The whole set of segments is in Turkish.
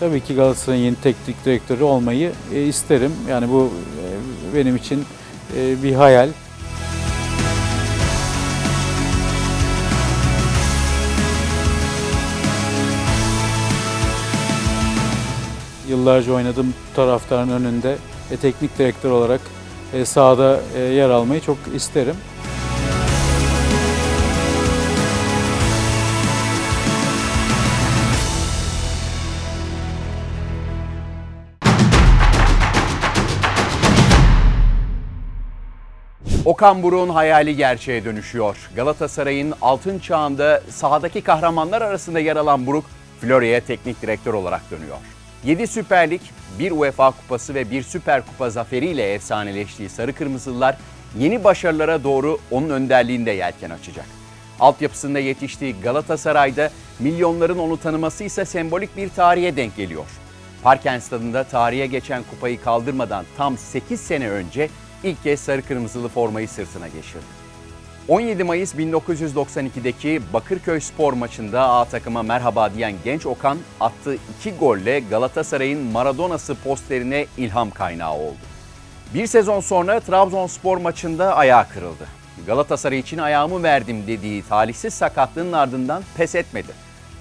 tabii ki Galatasaray'ın yeni teknik direktörü olmayı e, isterim. Yani bu e, benim için e, bir hayal. Yıllarca oynadığım taraftarın önünde teknik direktör olarak e, sahada yer almayı çok isterim. Okan Buruk'un hayali gerçeğe dönüşüyor. Galatasaray'ın altın çağında sahadaki kahramanlar arasında yer alan Buruk, Florya'ya teknik direktör olarak dönüyor. 7 Süper Lig, 1 UEFA Kupası ve 1 Süper Kupa zaferiyle efsaneleştiği Sarı Kırmızılılar yeni başarılara doğru onun önderliğinde yelken açacak. Altyapısında yetiştiği Galatasaray'da milyonların onu tanıması ise sembolik bir tarihe denk geliyor. Parken Stadı'nda tarihe geçen kupayı kaldırmadan tam 8 sene önce ilk kez sarı kırmızılı formayı sırtına geçirdi. 17 Mayıs 1992'deki Bakırköy spor maçında A takıma merhaba diyen genç Okan attığı iki golle Galatasaray'ın Maradona'sı posterine ilham kaynağı oldu. Bir sezon sonra Trabzonspor maçında ayağı kırıldı. Galatasaray için ayağımı verdim dediği talihsiz sakatlığının ardından pes etmedi.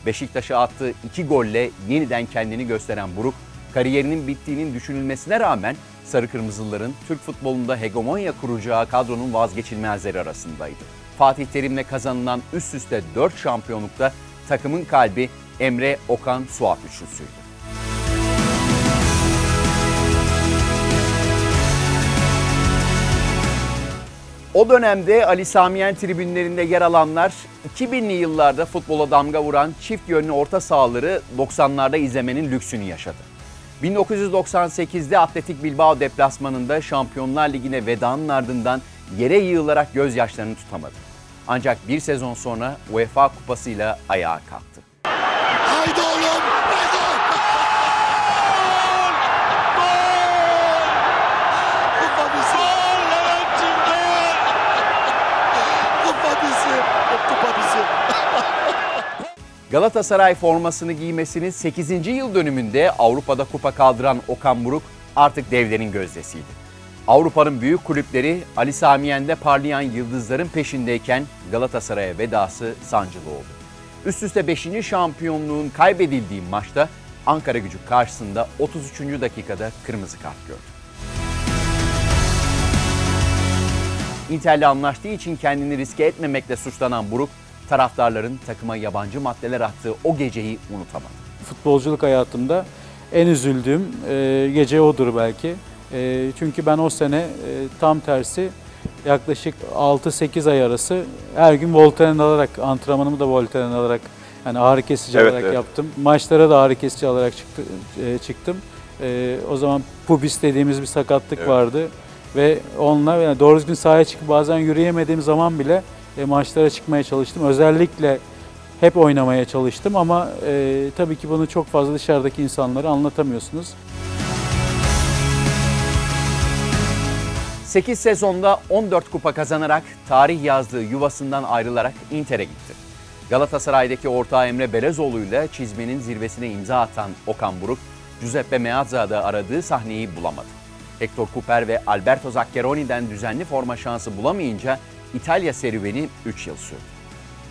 Beşiktaş'a attığı iki golle yeniden kendini gösteren Buruk, kariyerinin bittiğinin düşünülmesine rağmen Sarı Kırmızılıların Türk futbolunda hegemonya kuracağı kadronun vazgeçilmezleri arasındaydı. Fatih Terim'le kazanılan üst üste 4 şampiyonlukta takımın kalbi Emre Okan Suat üçlüsüydü. O dönemde Ali Samiyen tribünlerinde yer alanlar 2000'li yıllarda futbola damga vuran çift yönlü orta sahaları 90'larda izlemenin lüksünü yaşadı. 1998'de Atletik Bilbao deplasmanında Şampiyonlar Ligi'ne vedanın ardından yere yığılarak gözyaşlarını tutamadı. Ancak bir sezon sonra UEFA kupasıyla ayağa kalktı. Galatasaray formasını giymesinin 8. yıl dönümünde Avrupa'da kupa kaldıran Okan Buruk artık devlerin gözdesiydi. Avrupa'nın büyük kulüpleri Ali Samiyen'de parlayan yıldızların peşindeyken Galatasaray'a vedası sancılı oldu. Üst üste 5. şampiyonluğun kaybedildiği maçta Ankara gücü karşısında 33. dakikada kırmızı kart gördü. Inter'le anlaştığı için kendini riske etmemekle suçlanan Buruk, taraftarların takıma yabancı maddeler attığı o geceyi unutamadı. Futbolculuk hayatımda en üzüldüğüm e, gece odur belki. E, çünkü ben o sene e, tam tersi yaklaşık 6-8 ay arası her gün Voltaren alarak, antrenmanımı da Voltaren alarak yani ağrı kesici Evet, alarak evet. yaptım. Maçlara da ağrı kesici alarak çıktı, e, çıktım. E, o zaman pubis dediğimiz bir sakatlık Evet. vardı ve onunla yani doğru düzgün sahaya çıkıp bazen yürüyemediğim zaman bile e, maçlara çıkmaya çalıştım. Özellikle hep oynamaya çalıştım ama e, tabii ki bunu çok fazla dışarıdaki insanlara anlatamıyorsunuz. 8 sezonda 14 kupa kazanarak tarih yazdığı yuvasından ayrılarak Inter'e gitti. Galatasaray'daki ortağı Emre Belezoğlu'yla çizmenin zirvesine imza atan Okan Buruk, Giuseppe Meazza'da aradığı sahneyi bulamadı. Hector Cooper ve Alberto Zaccheroni'den düzenli forma şansı bulamayınca İtalya serüveni 3 yıl sürdü.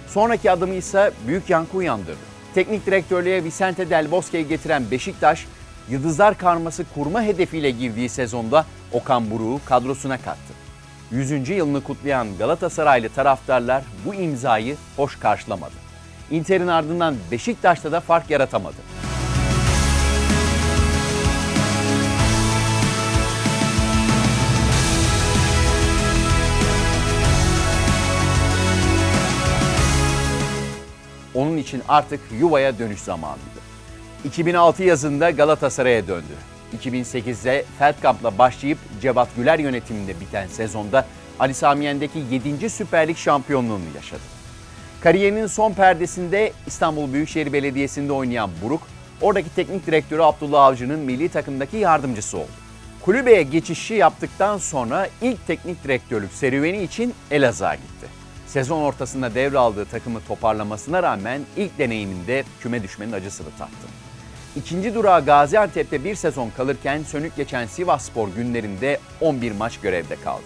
Sonraki adımı ise büyük yankı uyandırdı. Teknik direktörlüğe Vicente Del Bosque'yi getiren Beşiktaş, Yıldızlar Karması kurma hedefiyle girdiği sezonda Okan Buruk'u kadrosuna kattı. 100. yılını kutlayan Galatasaraylı taraftarlar bu imzayı hoş karşılamadı. Inter'in ardından Beşiktaş'ta da fark yaratamadı. Onun için artık yuvaya dönüş zamanıydı. 2006 yazında Galatasaray'a döndü. 2008'de Feldkamp'la başlayıp Cevat Güler yönetiminde biten sezonda Ali Samiyen'deki 7. Süper Lig şampiyonluğunu yaşadı. Kariyerinin son perdesinde İstanbul Büyükşehir Belediyesi'nde oynayan Buruk, oradaki teknik direktörü Abdullah Avcı'nın milli takımdaki yardımcısı oldu. Kulübeye geçişi yaptıktan sonra ilk teknik direktörlük serüveni için Elazığ'a gitti. Sezon ortasında devraldığı takımı toparlamasına rağmen ilk deneyiminde küme düşmenin acısını tattı. ikinci durağı Gaziantep'te bir sezon kalırken sönük geçen Sivasspor günlerinde 11 maç görevde kaldı.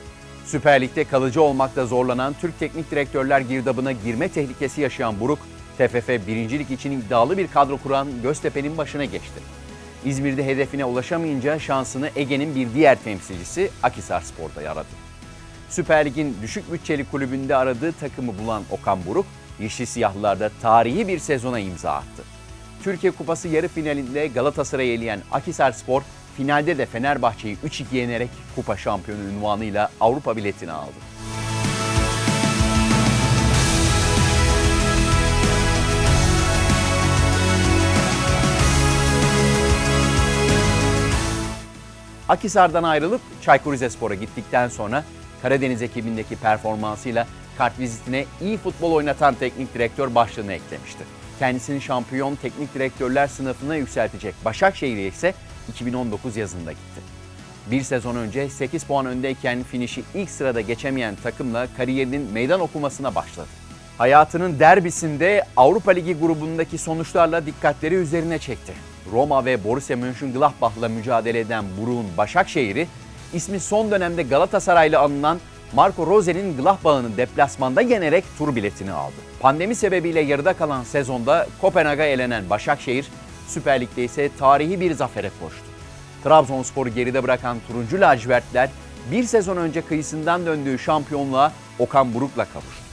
Süper Lig'de kalıcı olmakta zorlanan Türk Teknik Direktörler girdabına girme tehlikesi yaşayan Buruk, TFF 1. Lig için iddialı bir kadro kuran Göztepe'nin başına geçti. İzmir'de hedefine ulaşamayınca şansını Ege'nin bir diğer temsilcisi Akhisarspor'da aradı. Süper Lig'in düşük bütçeli kulübünde aradığı takımı bulan Okan Buruk, Yeşil Siyahlılar'da tarihi bir sezona imza attı. Türkiye Kupası yarı finalinde Galatasaray'ı eleyen Akhisarspor, finalde de Fenerbahçe'yi 3-2 yenerek kupa şampiyonu unvanıyla Avrupa biletini aldı. Akhisar'dan ayrılıp Çaykur Rizespor'a gittikten sonra Karadeniz ekibindeki performansıyla kartvizitine iyi futbol oynatan teknik direktör başlığını eklemişti. Kendisini şampiyon teknik direktörler sınıfına yükseltecek Başakşehir'e ise 2019 yazında gitti. Bir sezon önce 8 puan öndeyken finişi ilk sırada geçemeyen takımla kariyerinin meydan okumasına başladı. Hayatının derbisinde Avrupa Ligi grubundaki sonuçlarla dikkatleri üzerine çekti. Roma ve Borussia Mönchengladbach'la mücadele eden Buruk'un Başakşehir'i, ismi son dönemde Galatasaray'la anılan Marco Rose'nin Gladbach'ını deplasmanda yenerek tur biletini aldı. Pandemi sebebiyle yarıda kalan sezonda Kopenhag'a elenen Başakşehir, Süper Lig'de ise tarihi bir zafere koştu. Trabzonspor'u geride bırakan turuncu lacivertler bir sezon önce kıyısından döndüğü şampiyonluğa Okan Buruk'la kavuştu.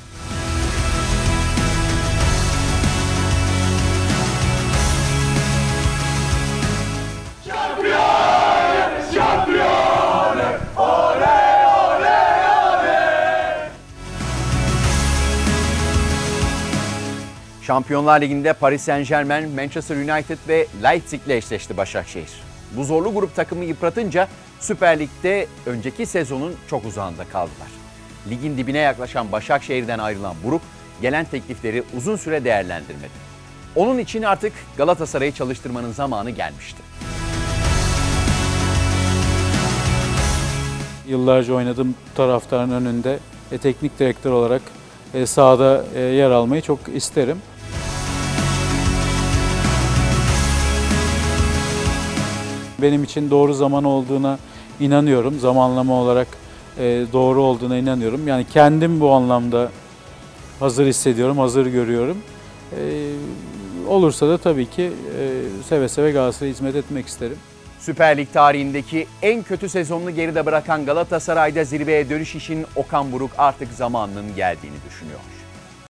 Şampiyonlar Ligi'nde Paris Saint Germain, Manchester United ve Leipzig ile eşleşti Başakşehir. Bu zorlu grup takımı yıpratınca Süper Lig'de önceki sezonun çok uzağında kaldılar. Ligin dibine yaklaşan Başakşehir'den ayrılan Buruk gelen teklifleri uzun süre değerlendirmedi. Onun için artık Galatasaray'ı çalıştırmanın zamanı gelmişti. Yıllarca oynadığım taraftarın önünde e, teknik direktör olarak e, sahada e, yer almayı çok isterim. Benim için doğru zaman olduğuna inanıyorum. Zamanlama olarak e, doğru olduğuna inanıyorum. Yani kendim bu anlamda hazır hissediyorum, hazır görüyorum. E, olursa da tabii ki e, seve seve Galatasaray'a hizmet etmek isterim. Süper Lig tarihindeki en kötü sezonunu geride bırakan Galatasaray'da zirveye dönüş için Okan Buruk artık zamanının geldiğini düşünüyor.